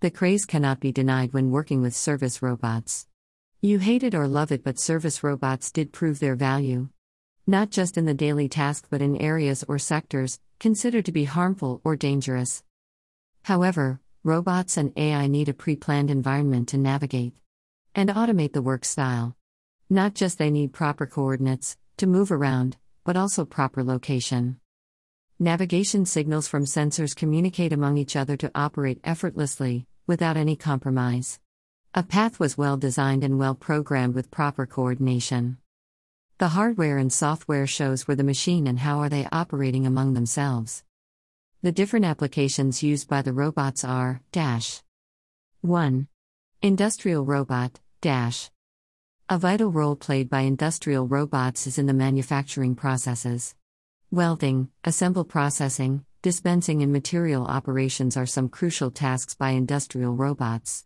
The craze cannot be denied when working with service robots. You hate it or love it, but service robots did prove their value. Not just in the daily task, but in areas or sectors considered to be harmful or dangerous. However, robots and AI need a pre planned environment to navigate and automate the work style. Not just they need proper coordinates to move around, but also proper location. Navigation signals from sensors communicate among each other to operate effortlessly, without any compromise. A path was well designed and well programmed with proper coordination. The hardware and software shows where the machine and how are they operating among themselves. The different applications used by the robots are dash 1. Industrial robot dash a vital role played by industrial robots is in the manufacturing processes. Welding, assemble processing, dispensing, and material operations are some crucial tasks by industrial robots.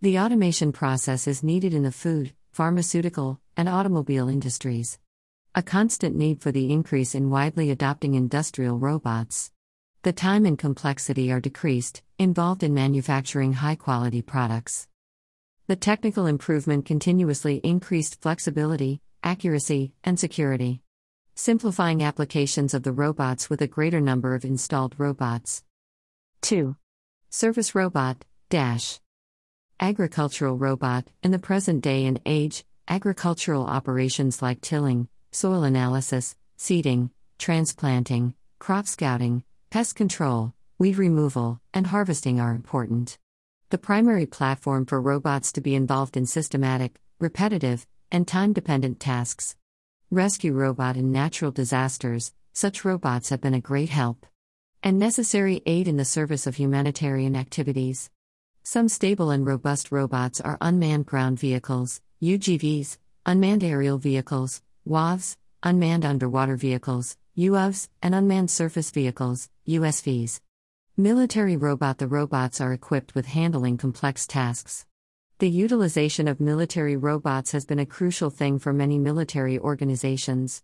The automation process is needed in the food, pharmaceutical, and automobile industries. A constant need for the increase in widely adopting industrial robots. The time and complexity are decreased, involved in manufacturing high quality products. The technical improvement continuously increased flexibility, accuracy, and security simplifying applications of the robots with a greater number of installed robots. 2. Service robot dash agricultural robot in the present day and age agricultural operations like tilling soil analysis seeding transplanting crop scouting pest control weed removal and harvesting are important the primary platform for robots to be involved in systematic repetitive and time dependent tasks rescue robot in natural disasters, such robots have been a great help and necessary aid in the service of humanitarian activities. Some stable and robust robots are unmanned ground vehicles, UGVs, unmanned aerial vehicles, UAVs, unmanned underwater vehicles, UAVs, and unmanned surface vehicles, USVs. Military robot The robots are equipped with handling complex tasks. The utilization of military robots has been a crucial thing for many military organizations.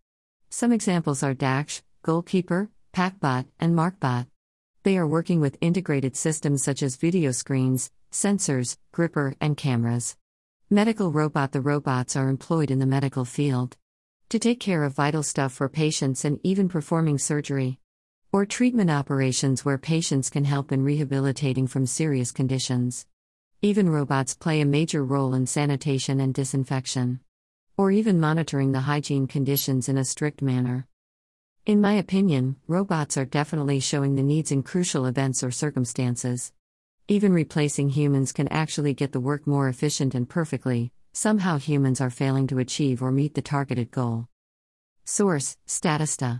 Some examples are Daksh, Goalkeeper, PackBot, and MARCbot. They are working with integrated systems such as video screens, sensors, gripper, and cameras. Medical robot The robots are employed in the medical field to take care of vital stuff for patients and even performing surgery or treatment operations where patients can help in rehabilitating from serious conditions. Even robots play a major role in sanitation and disinfection. Or even monitoring the hygiene conditions in a strict manner. In my opinion, robots are definitely showing the needs in crucial events or circumstances. Even replacing humans can actually get the work more efficient and perfectly, somehow humans are failing to achieve or meet the targeted goal. Source Statista